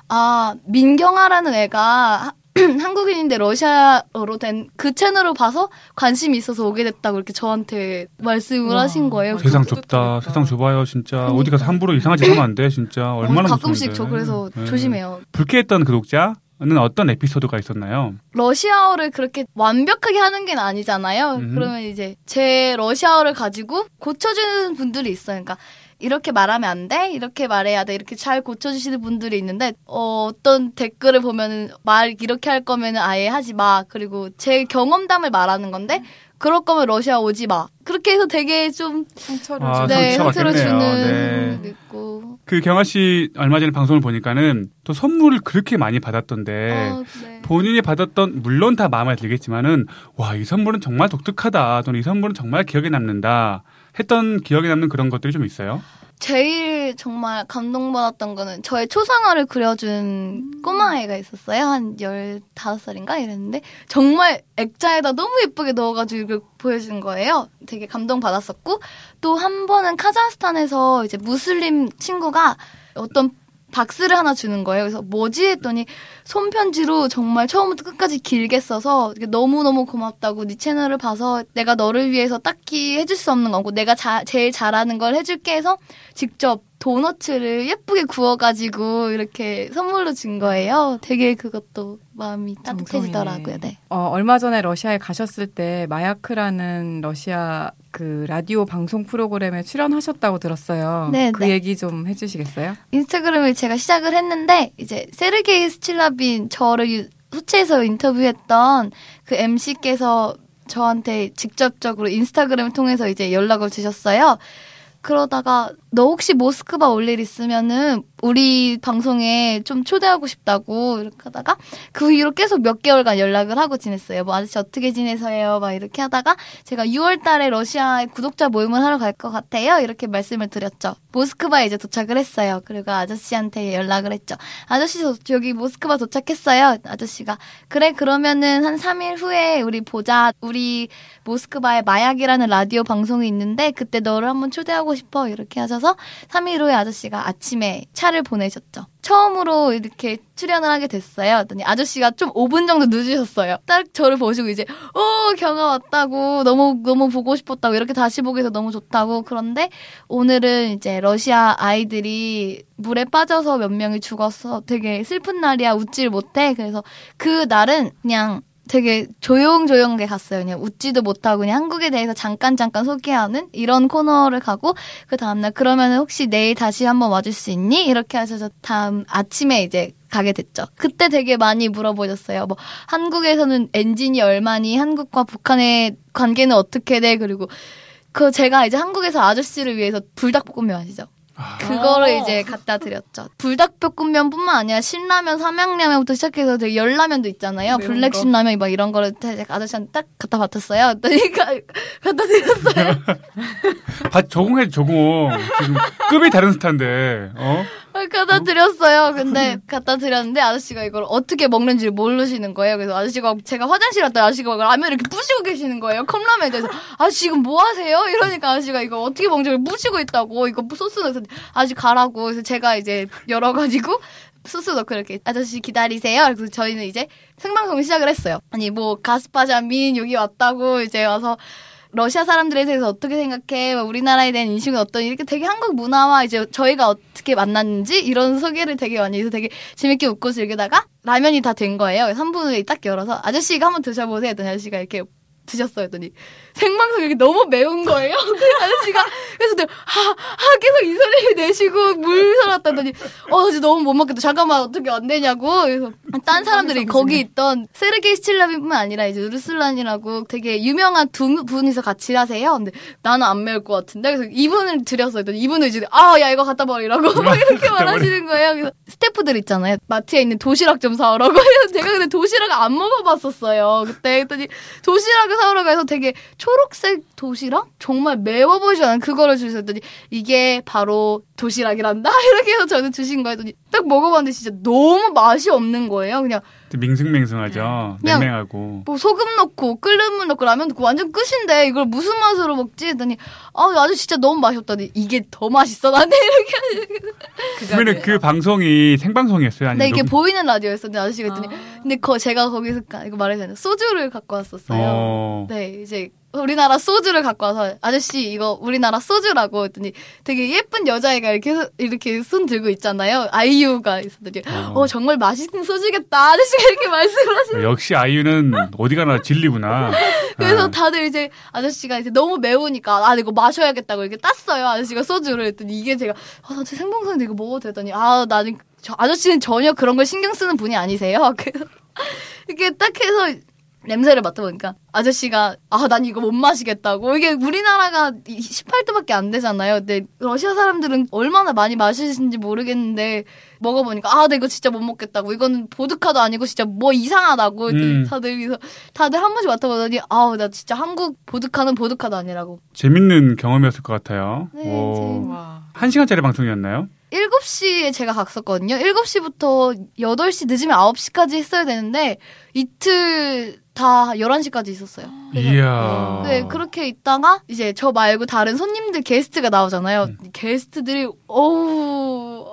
아 민경아라는 애가 한국인인데 러시아어로 된 그 채널을 봐서 관심이 있어서 오게 됐다고 이렇게 저한테 말씀을 와, 하신 거예요. 세상 좁다. 세상 좁아요, 진짜. 어디 그러니까. 가서 함부로 이상한 짓 하면 안 돼, 진짜. 얼마나 가끔씩. 저 그래서 네. 조심해요. 불쾌했던 구독자? 어떤 에피소드가 있었나요? 러시아어를 그렇게 완벽하게 하는 게 아니잖아요. 음. 그러면 이제 제 러시아어를 가지고 고쳐주는 분들이 있어요. 그러니까 이렇게 말하면 안 돼? 이렇게 말해야 돼? 이렇게 잘 고쳐주시는 분들이 있는데, 어, 어떤 댓글을 보면은 말 이렇게 할 거면은 아예 하지 마. 그리고 제 경험담을 말하는 건데, 그럴 거면 러시아 오지 마. 그렇게 해서 되게 좀, 상처를 아, 주 네, 상처를. 주는 네. 있고. 그 경아 씨 얼마 전에 방송을 보니까는 또 선물을 그렇게 많이 받았던데 어, 네. 본인이 받았던 물론 다 마음에 들겠지만은 와 이 선물은 정말 독특하다 또는 이 선물은 정말 기억에 남는다 했던 기억에 남는 그런 것들이 좀 있어요. 제일 정말 감동받았던 거는 저의 초상화를 그려준 꼬마아이가 있었어요. 한 15살인가 이랬는데 정말 액자에다 너무 예쁘게 넣어가지고 보여준 거예요. 되게 감동받았었고 또 한 번은 카자흐스탄에서 이제 무슬림 친구가 어떤 박스를 하나 주는 거예요. 그래서 뭐지 했더니 손편지로 정말 처음부터 끝까지 길게 써서 너무너무 고맙다고 네 채널을 봐서 내가 너를 위해서 딱히 해줄 수 없는 거고 내가 자, 제일 잘하는 걸 해줄게 해서 직접 도너츠를 예쁘게 구워가지고 이렇게 선물로 준 거예요. 되게 그것도 마음이 따뜻해지더라고요. 네. 어, 얼마 전에 러시아에 가셨을 때 마야크라는 러시아 그 라디오 방송 프로그램에 출연하셨다고 들었어요. 네, 그 네. 얘기 좀 해주시겠어요? 인스타그램을 제가 시작을 했는데 이제 세르게이 스칠라 빈 저를 유- 소체에서 인터뷰했던 그 MC께서 저한테 직접적으로 인스타그램을 통해서 이제 연락을 주셨어요. 그러다가 너 혹시 모스크바 올 일 있으면은 우리 방송에 좀 초대하고 싶다고 이렇게 하다가 그 이후로 계속 몇 개월간 연락을 하고 지냈어요. 뭐 아저씨 어떻게 지내세요? 막 이렇게 하다가 제가 6월 달에 러시아에 구독자 모임을 하러 갈 것 같아요. 이렇게 말씀을 드렸죠. 모스크바에 이제 도착을 했어요. 그리고 아저씨한테 연락을 했죠. 아저씨 저 여기 모스크바 도착했어요. 아저씨가 그래 그러면은 한 3일 후에 우리 보자. 우리 모스크바에 마약이라는 라디오 방송이 있는데 그때 너를 한번 초대하고 싶어. 이렇게 하셔서 3일 후에 아저씨가 아침에 차를 보내셨죠. 처음으로 이렇게 출연을 하게 됐어요. 그랬더니 아저씨가 좀 5분 정도 늦으셨어요. 딱 저를 보시고 이제 오 경아 왔다고 너무 너무 보고 싶었다고 이렇게 다시 보게 해서 너무 좋다고 그런데 오늘은 이제 러시아 아이들이 물에 빠져서 몇 명이 죽어서 되게 슬픈 날이야 웃질 못해 그래서 그 날은 그냥 되게 조용조용하게 갔어요. 그냥 웃지도 못하고 그냥 한국에 대해서 잠깐 잠깐 소개하는 이런 코너를 가고 그 다음날 그러면은 혹시 내일 다시 한번 와줄 수 있니? 이렇게 하셔서 다음 아침에 이제 가게 됐죠. 그때 되게 많이 물어보셨어요. 뭐 한국에서는 엔진이 얼마니? 한국과 북한의 관계는 어떻게 돼? 그리고 그 제가 이제 한국에서 아저씨를 위해서 불닭볶음면 아시죠? 아, 그거를 이제 갖다 드렸죠. 불닭볶음면뿐만 아니라 신라면, 삼양라면부터 시작해서 되게 열라면도 있잖아요. 블랙 거. 신라면 막 이런 거를 아저씨한테 딱 갖다 받았어요. 그러니까 갖다 드렸어요. 바- 적응해 적응. 지금 급이 다른 스타인데. 어? 갖다 드렸어요. 근데 갖다 드렸는데 아저씨가 이걸 어떻게 먹는지를 모르시는 거예요. 그래서 아저씨가 제가 화장실 갔다 아저씨가 라면을 이렇게 부시고 계시는 거예요. 컵라면에 대해서 아저씨 지금 뭐 하세요? 이러니까 아저씨가 이거 어떻게 먹는지 부시고 있다고 이거 소스 넣어서 아저씨 가라고 그래서 제가 이제 열어가지고 소스 넣고 이렇게 아저씨 기다리세요. 그래서 저희는 이제 생방송 시작을 했어요. 아니 뭐 가스파자민 여기 왔다고 이제 와서 러시아 사람들에 대해서 어떻게 생각해? 뭐 우리나라에 대한 인식은 어떤 이렇게 되게 한국 문화와 이제 저희가 어떻게 만났는지 이런 소개를 되게 많이 해서 되게 재밌게 웃고 즐기다가 라면이 다 된 거예요. 3분 후에 딱 열어서 아저씨 이거 한번 드셔보세요. 했더니 아저씨가 이렇게 드셨어요. 했더니 생방송 이게 너무 매운 거예요. 그 아저씨가 그래서 내가 하, 하 계속 이 소리를 내시고 물 살았다더니 어 진짜 너무 못 먹겠다. 잠깐만 어떻게 안 되냐고. 그래서 딴 사람들이 거기 있던 세르게이 스틸라빈뿐만 아니라 이제 우르슬란이라고 되게 유명한 두 분이서 같이 하세요. 근데 나는 안 매울 것 같은데 그래서 이분을 드렸어요. 그랬더니 이분은 이제 아 야 이거 갖다 버리라고 막 이렇게 말하시는 거예요. 그래서 스태프들 있잖아요. 마트에 있는 도시락 좀 사오라고 제가 근데 도시락을 안 먹어봤었어요. 그때 그랬더니 도시락을 사오라고 해서 되게 초록색 도시락? 정말 매워 않은 그거를 주셨더니 이게 바로 도시락이란다? 이렇게 해서 저는 주신 거예요. 했더니 딱 먹어봤는데 진짜 너무 맛이 없는 거예요. 그냥 밍숭맹숭하죠. 그냥- 맹맹하고. 뭐 소금 넣고 끓는 물 넣고 라면 넣고 완전 끝인데 이걸 무슨 맛으로 먹지? 했더니 아 아주 진짜 너무 맛이 없다니 이게 더 맛있어 나한테 이렇게 그러면은 그 방송이 생방송이었어요? 아니면 근데 이게 녹음- 보이는 라디오였었는데 아저씨가 했더니 근데 거 제가 거기서 가- 이거 되나 소주를 갖고 왔었어요. 어. 네 이제 우리나라 소주를 갖고 와서 아저씨 이거 우리나라 소주라고 했더니 되게 예쁜 여자애가 이렇게 서- 이렇게 손 들고 있잖아요. 아이유가 있었더니 어. 어 정말 맛있는 소주겠다. 아저씨가 이렇게 말씀을 하시는 역시 아이유는 어디 가나 진리구나. 그래서 아. 다들 이제 아저씨가 이제 너무 매우니까 아 이거 마셔야겠다고 이렇게 땄어요 아저씨가 소주를 했더니 이게 제가 아나 생방송인데 이거 먹어도 되더니 아 나는 저 아저씨는 전혀 그런 걸 신경 쓰는 분이 아니세요 그래서 이렇게 딱 해서 냄새를 맡아보니까 아저씨가 아 난 이거 못 마시겠다고 이게 우리나라가 18도밖에 안 되잖아요 근데 러시아 사람들은 얼마나 많이 마시는지 모르겠는데 먹어보니까 아 나 이거 진짜 못 먹겠다고 이거는 보드카도 아니고 진짜 뭐 이상하다고 음. 다들 그래서 다들 한 번씩 맡아보더니 아우 나 진짜 한국 보드카는 보드카도 아니라고 재밌는 경험이었을 것 같아요. 네. 한 시간짜리 방송이었나요? 7시에 제가 갔었거든요. 7시부터 8시 늦으면 9시까지 했어야 되는데 이틀 다 11시까지 있었어요. 이야. 네, 그렇게 있다가 이제 저 말고 다른 손님들 게스트가 나오잖아요. 음. 게스트들이 어우,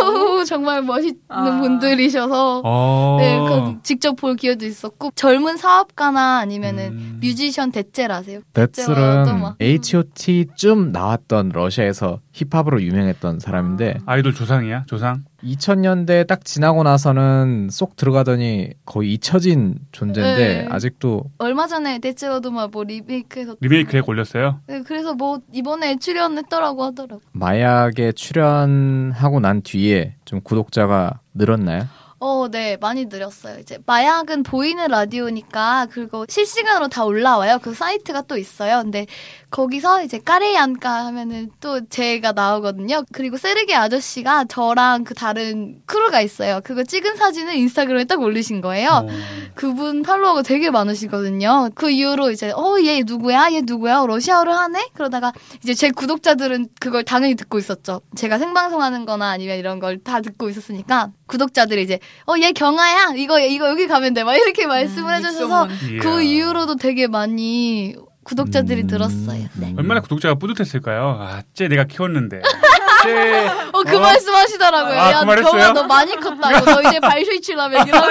어우 정말 멋있는 아. 분들이셔서 어. 네, 그 직접 볼 기회도 있었고 젊은 사업가나 아니면은 음. 뮤지션? 데츠는 막- H.O.T.쯤 나왔던 러시아에서 힙합으로 유명했던 사람인데 아이돌 조상이야? 조상? 2000년대 딱 지나고 나서는 쏙 들어가더니 거의 잊혀진 존재인데 네. 아직도 얼마 전에 대체로도마 뭐 리메이크해서 리메이크 렉 올렸어요? 네, 그래서 뭐 이번에 출연했더라고 하더라고. 마약에 출연하고 난 뒤에 좀 구독자가 늘었나요? 어, 네, 많이 늘었어요. 이제 마약은 보이는 라디오니까 그리고 실시간으로 다 올라와요. 그 사이트가 또 있어요. 근데 거기서 이제 까레얀까 하면은 또 제가 나오거든요. 그리고 세르게 아저씨가 저랑 그 다른 크루가 있어요. 그거 찍은 사진을 인스타그램에 딱 올리신 거예요. 어. 그분 팔로워가 되게 많으시거든요. 그 이후로 이제 어 얘 누구야? 얘 누구야? 러시아어를 하네? 그러다가 이제 제 구독자들은 그걸 당연히 듣고 있었죠. 제가 생방송하는 거나 아니면 이런 걸 다 듣고 있었으니까 구독자들이 이제 어 얘 경아야? 이거 이거 여기 가면 돼. 막 이렇게 말씀을 해주셔서 입소문. 이야. 그 이후로도 되게 많이 구독자들이 음, 늘었어요. 네. 얼마나 구독자가 뿌듯했을까요? 아, 쟤 내가 키웠는데. 쟤 어 그 어? 말씀 하시더라고요. 아, 야 그? 경아 너 많이 컸다고. 너 이제 발슈이치라백이라고.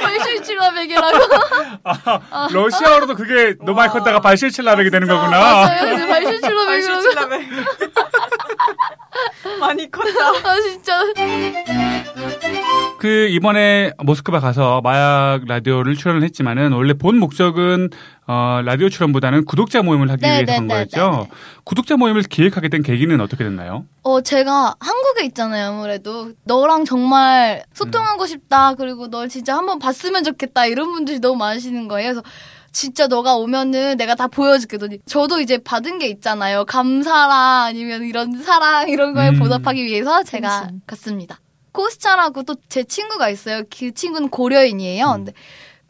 발슈이치라백이라고. 아, 러시아어로도 그게 너 많이 컸다가 발실칠라백이 되는 거구나. 맞아요. 이제 발슈이치라백이라고. 발실질라면 많이 컸다. 아 진짜. 그 이번에 모스크바 가서 마약 라디오를 출연을 했지만은 원래 본 목적은 어, 라디오 출연보다는 구독자 모임을 하기 네, 위해서 네, 한 네, 거였죠. 네, 네. 구독자 모임을 기획하게 된 계기는 어떻게 됐나요? 어, 제가 한국에 있잖아요, 아무래도. 너랑 정말 소통하고 싶다. 그리고 널 진짜 한번 봤으면 좋겠다. 이런 분들이 너무 많으시는 거예요. 그래서 진짜 너가 오면은 내가 다 보여줄게. 더니 저도 이제 받은 게 있잖아요. 감사랑 아니면 이런 사랑 이런 거에 음. 보답하기 위해서 제가 갔습니다. 코스차라고 또 제 친구가 있어요. 그 친구는 고려인이에요. 근데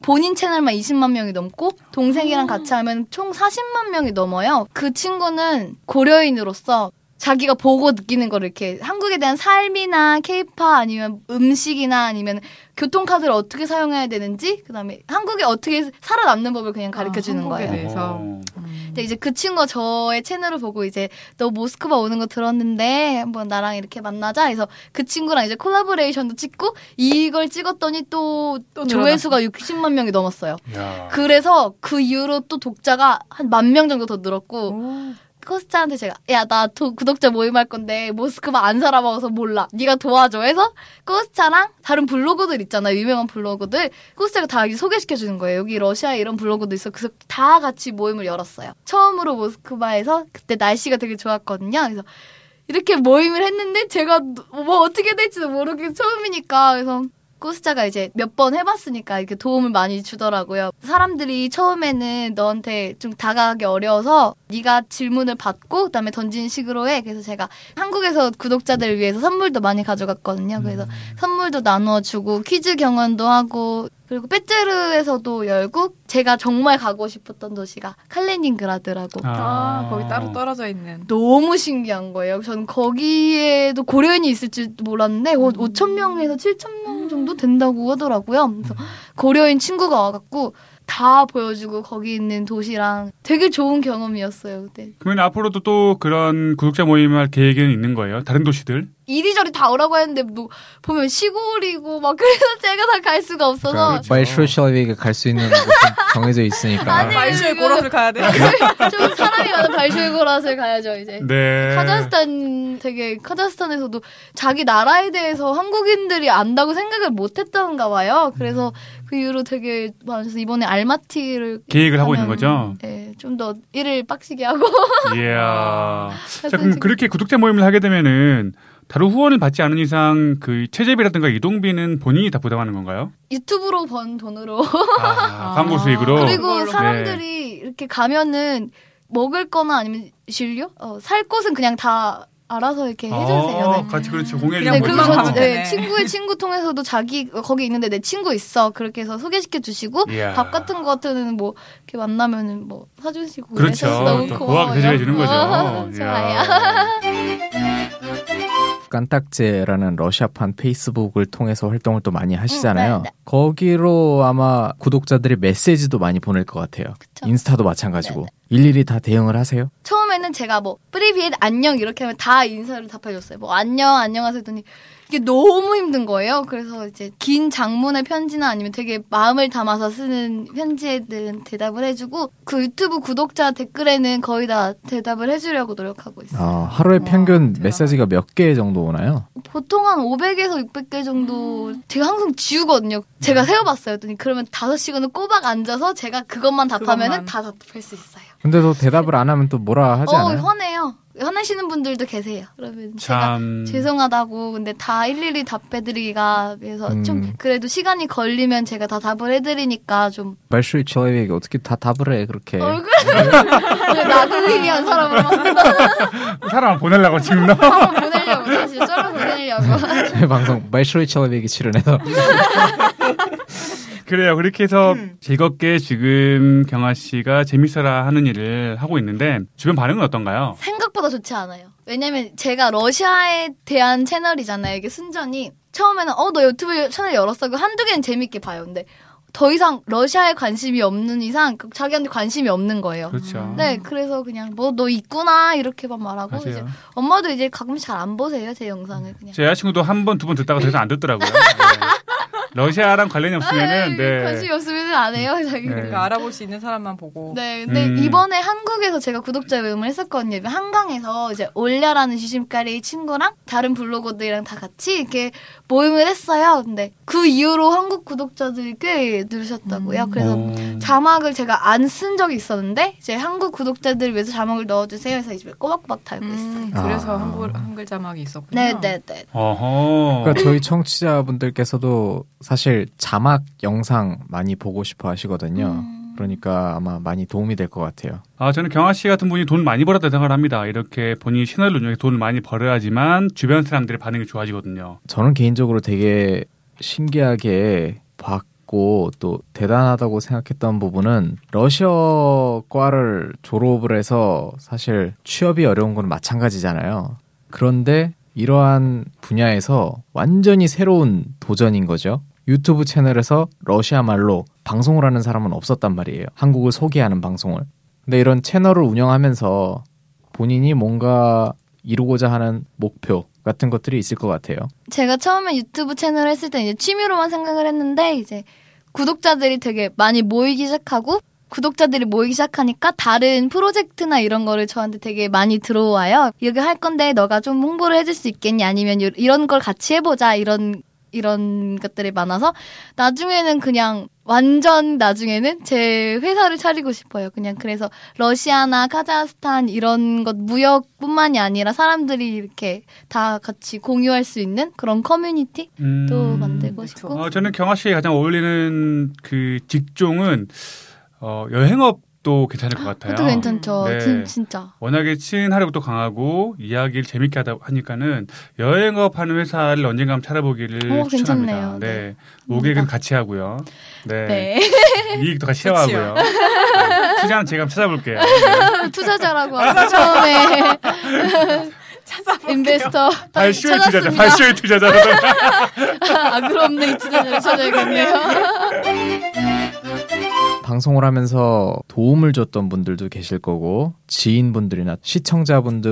본인 채널만 20만 명이 넘고 동생이랑 같이 하면 총 40만 명이 넘어요. 그 친구는 고려인으로서 자기가 보고 느끼는 거를 이렇게 한국에 대한 삶이나 케이팝 아니면 음식이나 아니면 교통카드를 어떻게 사용해야 되는지 그다음에 한국에 어떻게 살아남는 법을 그냥 가르쳐 주는 한국에 거예요. 대해. 그래서. 어. 근데 이제 그 친구가 저의 채널을 보고 이제 너 모스크바 오는 거 들었는데 한번 나랑 이렇게 만나자 해서 그 친구랑 이제 콜라보레이션도 찍고 이걸 찍었더니 또, 또 조회수가 60만 명이 넘었어요. 야. 그래서 그 이후로 또 독자가 한 만 명 정도 더 늘었고 오. 코스타한테 제가 야 나 구독자 모임할 건데 모스크바 안 살아봐서 몰라. 네가 도와줘. 해서 코스타랑 다른 블로거들 있잖아요. 유명한 블로거들. 코스타가 다 소개시켜 주는 거예요. 여기 러시아에 이런 블로거도 있어. 그래서 다 같이 모임을 열었어요. 처음으로 모스크바에서 그때 날씨가 되게 좋았거든요. 그래서 이렇게 모임을 했는데 제가 뭐 어떻게 될지도 모르게 처음이니까 그래서 코스타가 이제 몇 번 해봤으니까 이렇게 도움을 많이 주더라고요. 사람들이 처음에는 너한테 좀 다가가기 어려워서 네가 질문을 받고 그다음에 던지는 식으로 해. 그래서 제가 한국에서 구독자들을 위해서 선물도 많이 가져갔거든요. 그래서 선물도 나눠주고 퀴즈 경연도 하고 그리고 빼제르에서도 열고 제가 정말 가고 싶었던 도시가 칼레닌그라드라고 아, 거기 따로 떨어져 있는. 너무 신기한 거예요. 저는 거기에도 고려인이 있을 줄 몰랐는데 어, 5천 명에서 7천 명 정도 된다고 하더라고요. 그래서 고려인 친구가 와갖고 다 보여주고 거기 있는 도시랑 되게 좋은 경험이었어요. 그때. 그러면 앞으로도 또 그런 구독자 모임 할 계획은 있는 거예요? 다른 도시들? 이리저리 다 오라고 했는데 뭐 보면 시골이고 막 그래서 제가 다 갈 수가 없어서. 말쇼 셜vik에 갈수 있는 곳이 정해져 있으니까. 아니, 말쇼의 그- 고로를 가야 돼. 좀 사람이 많은 발쇼이고라스를 가야죠 이제. 네. 카자흐스탄 되게 카자흐스탄에서도 자기 나라에 대해서 한국인들이 안다고 생각을 못했던가 봐요. 그래서 그 이후로 되게 많아서 이번에 알마티를 계획을 하고 있는 거죠? 네, 좀 더 일을 빡시게 하고. 이야. 자, 그래서 그럼 그렇게 구독자 모임을 하게 되면은 다른 후원을 받지 않은 이상 그 체제비라든가 이동비는 본인이 다 부담하는 건가요? 유튜브로 번 돈으로. 아, 광고 수익으로. 그리고. 사람들이 이렇게 가면은 먹을 거나 아니면 진료? 어, 살 곳은 그냥 다 알아서 이렇게 해주세요. 아, 네. 같이 그렇죠. 공유해 그냥 네, 그리고 저 네. 친구의 친구 통해서도 자기 어, 거기 있는데 내 친구 있어 그렇게 해서 소개시켜 주시고 이야. 밥 같은 거 같은 뭐 이렇게 만나면은 뭐 사주시고 그렇죠. 너무 또 고마워요. 고하게 대접해 주는 거죠. 어. 좋아요. 깐딱제라는 러시아판 페이스북을 통해서 활동을 또 많이 하시잖아요. 음, 네, 네. 거기로 아마 구독자들이 메시지도 많이 보낼 것 같아요. 그쵸. 인스타도 마찬가지고 네, 일일이 다 대응을 하세요? 처음에는 제가 뭐 프리비엣 안녕 이렇게 하면 다 인사를 답해줬어요. 뭐 안녕 안녕하세요 했더니 이게 너무 힘든 거예요. 그래서 이제 긴 장문의 편지나 아니면 되게 마음을 담아서 쓰는 편지에는 대답을 해주고 그 유튜브 구독자 댓글에는 거의 다 대답을 해주려고 노력하고 있어요. 아, 하루에 와, 평균 대단하다. 메시지가 몇 개 정도 오나요? 보통 한 500에서 600개 정도 제가 항상 지우거든요. 제가 세어봤어요. 했더니 그러면 5시간을 꼬박 앉아서 제가 그것만 답하면은 그것만. 다 답할 수 있어요. 근데도 대답을 안 하면 또 뭐라 하지 어, 않아요? 화내시는 분들도 계세요. 그러면 참... 제가 죄송하다고 근데 다 일일이 답해드리기가 그래서 음... 좀 그래도 시간이 걸리면 제가 다 답을 해드리니까 좀 말수의 저에게 어떻게 다 답을 해 그렇게. 얼굴? 나돌리기 한 사람으로 사람 보내려고 지금? 나 보내려고 사실. 쩔어 보내려고. 저희 방송 말수의 저에게 출연해서. 그래요. 그렇게 해서 즐겁게 지금 경아 씨가 재밌어라 하는 일을 하고 있는데 주변 반응은 어떤가요? 생각보다 좋지 않아요. 왜냐면 제가 러시아에 대한 채널이잖아요. 이게 순전히 처음에는 어 너 유튜브 채널 열었어. 그 한두 개는 재밌게 봐요. 근데 더 이상 러시아에 관심이 없는 이상 그 자기한테 관심이 없는 거예요. 그렇죠. 네, 그래서 그냥 뭐 너 있구나 이렇게만 말하고 이제 맞아요. 엄마도 이제 가끔 잘 안 보세요 제 영상을 그냥. 제 여자친구도 한 번, 두 번 듣다가 더 이상 안 듣더라고요. 네. 러시아랑 관련이 없으면은, 네. 관심이 없으면 안 해요 자기. 네. 그러니까 알아볼 수 있는 사람만 보고. 네, 근데 음. 이번에 한국에서 제가 구독자 모임을 했었거든요. 한강에서 이제 올려라는 지심가리 친구랑 다른 블로거들이랑 다 같이 이렇게 모임을 했어요. 근데 그 이후로 한국 구독자들이 꽤 늘으셨다고요. 그래서 오. 자막을 제가 안 쓴 적이 있었는데 이제 한국 구독자들을 위해서 자막을 넣어주세요. 해서 이제 꼬박꼬박 달고 있어요. 음, 그래서 아. 한글 한글 자막이 있었군요. 네, 네, 네. 어허. 그러니까 저희 청취자분들께서도 사실 자막 영상 많이 보고 싶어 하시거든요. 음. 그러니까 아마 많이 도움이 될 것 같아요. 아, 저는 경아 씨 같은 분이 돈 많이 벌었다 생각을 합니다. 이렇게 본인이 채널을 운영해 돈을 많이 벌어야지만 주변 사람들의 반응이 좋아지거든요. 저는 개인적으로 되게 신기하게 봤고 또 대단하다고 생각했던 부분은 러시아과를 졸업을 해서 사실 취업이 어려운 건 마찬가지잖아요. 그런데 이러한 분야에서 완전히 새로운 도전인 거죠. 유튜브 채널에서 러시아 말로 방송을 하는 사람은 없었단 말이에요. 한국을 소개하는 방송을. 근데 이런 채널을 운영하면서 본인이 뭔가 이루고자 하는 목표 같은 것들이 있을 것 같아요. 제가 처음에 유튜브 채널을 했을 때 이제 취미로만 생각을 했는데 이제 구독자들이 되게 많이 모이기 시작하고 구독자들이 모이기 시작하니까 다른 프로젝트나 이런 거를 저한테 되게 많이 들어와요. 이렇게 할 건데 너가 좀 홍보를 해줄 수 있겠니? 아니면 요- 이런 걸 같이 해보자 이런 이런 것들이 많아서 나중에는 그냥 완전 나중에는 제 회사를 차리고 싶어요. 그냥 그래서 러시아나 카자흐스탄 이런 것 무역뿐만이 아니라 사람들이 이렇게 다 같이 공유할 수 있는 그런 커뮤니티 음. 또 만들고 그쵸. 싶고 어, 저는 경아 씨에 가장 어울리는 그 직종은 어, 여행업 도 괜찮을 것 같아요. 그것도 괜찮죠. 네. 진, 진짜. 워낙에 친화력도 강하고 이야기를 재밌게 하다 하니까는 여행업 하는 회사를 언젠가 한번 찾아보기를 어, 추천합니다. 괜찮네요. 네. 네. 모객은 같이 하고요. 네. 네. 이익도 같이 쉐어하고요. 네. 투자는 제가 한번 찾아볼게요. 네. 투자자라고 하고 처음에 찾아볼게요. 인베스터 발쇼의 투자자. 발쇼의 투자자. 아 그럼 네 투자자를 찾아야겠네요. 방송을 하면서 도움을 줬던 분들도 계실 거고 지인분들이나 시청자분들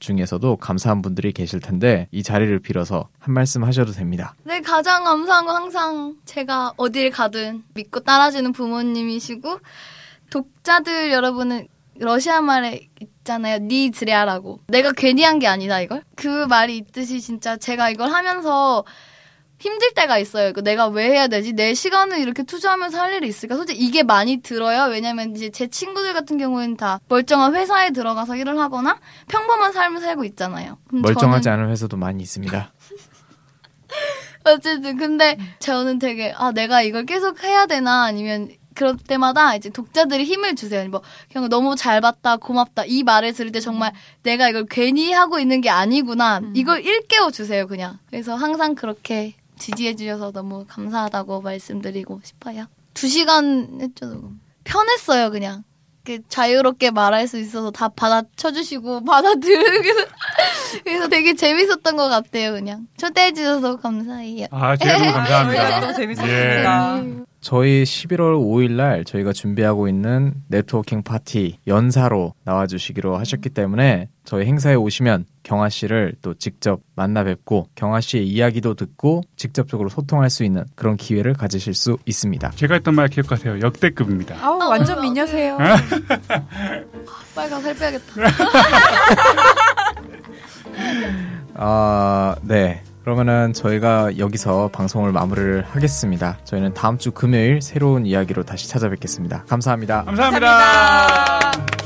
중에서도 감사한 분들이 계실 텐데 이 자리를 빌어서 한 말씀 하셔도 됩니다. 네, 가장 감사한 건 항상 제가 어딜 가든 믿고 따라주는 부모님이시고 독자들 여러분은 러시아 말에 있잖아요. 니 드레아라고. 내가 괜히 한 게 아니다 이걸. 그 말이 있듯이 진짜 제가 이걸 하면서 힘들 때가 있어요. 이거 내가 왜 해야 되지? 내 시간을 이렇게 투자하면서 할 일이 있을까? 솔직히 이게 많이 들어요. 왜냐면 이제 제 친구들 같은 경우에는 다 멀쩡한 회사에 들어가서 일을 하거나 평범한 삶을 살고 있잖아요. 멀쩡하지 저는 않은 회사도 많이 있습니다. 어쨌든 근데 저는 되게 아 내가 이걸 계속 해야 되나 아니면 그럴 때마다 이제 독자들이 힘을 주세요. 뭐 그냥 너무 잘 봤다 고맙다 이 말을 들을 때 정말 내가 이걸 괜히 하고 있는 게 아니구나 이걸 일깨워 주세요 그냥. 그래서 항상 그렇게 지지해 주셔서 너무 감사하다고 말씀드리고 싶어요. 두 시간 했죠 녹음. 편했어요 그냥. 이렇게 자유롭게 말할 수 있어서 다 받아쳐 주시고 받아들이고 그래서 되게 재밌었던 것 같아요 그냥 초대해 주셔서 감사해요. 아, 너무 감사합니다. 너무 재밌었습니다. 저희 11월 5일 날 저희가 준비하고 있는 네트워킹 파티 연사로 나와주시기로 하셨기 때문에 저희 행사에 오시면 경아 씨를 또 직접 만나 뵙고 경아 씨의 이야기도 듣고 직접적으로 소통할 수 있는 그런 기회를 가지실 수 있습니다. 제가 했던 말 기억하세요. 역대급입니다. 아우 완전 미녀세요. 빨리 가서 살 빼야겠다. 아, 네. 그러면은 저희가 여기서 방송을 마무리를 하겠습니다. 저희는 다음 주 금요일 새로운 이야기로 다시 찾아뵙겠습니다. 감사합니다. 감사합니다.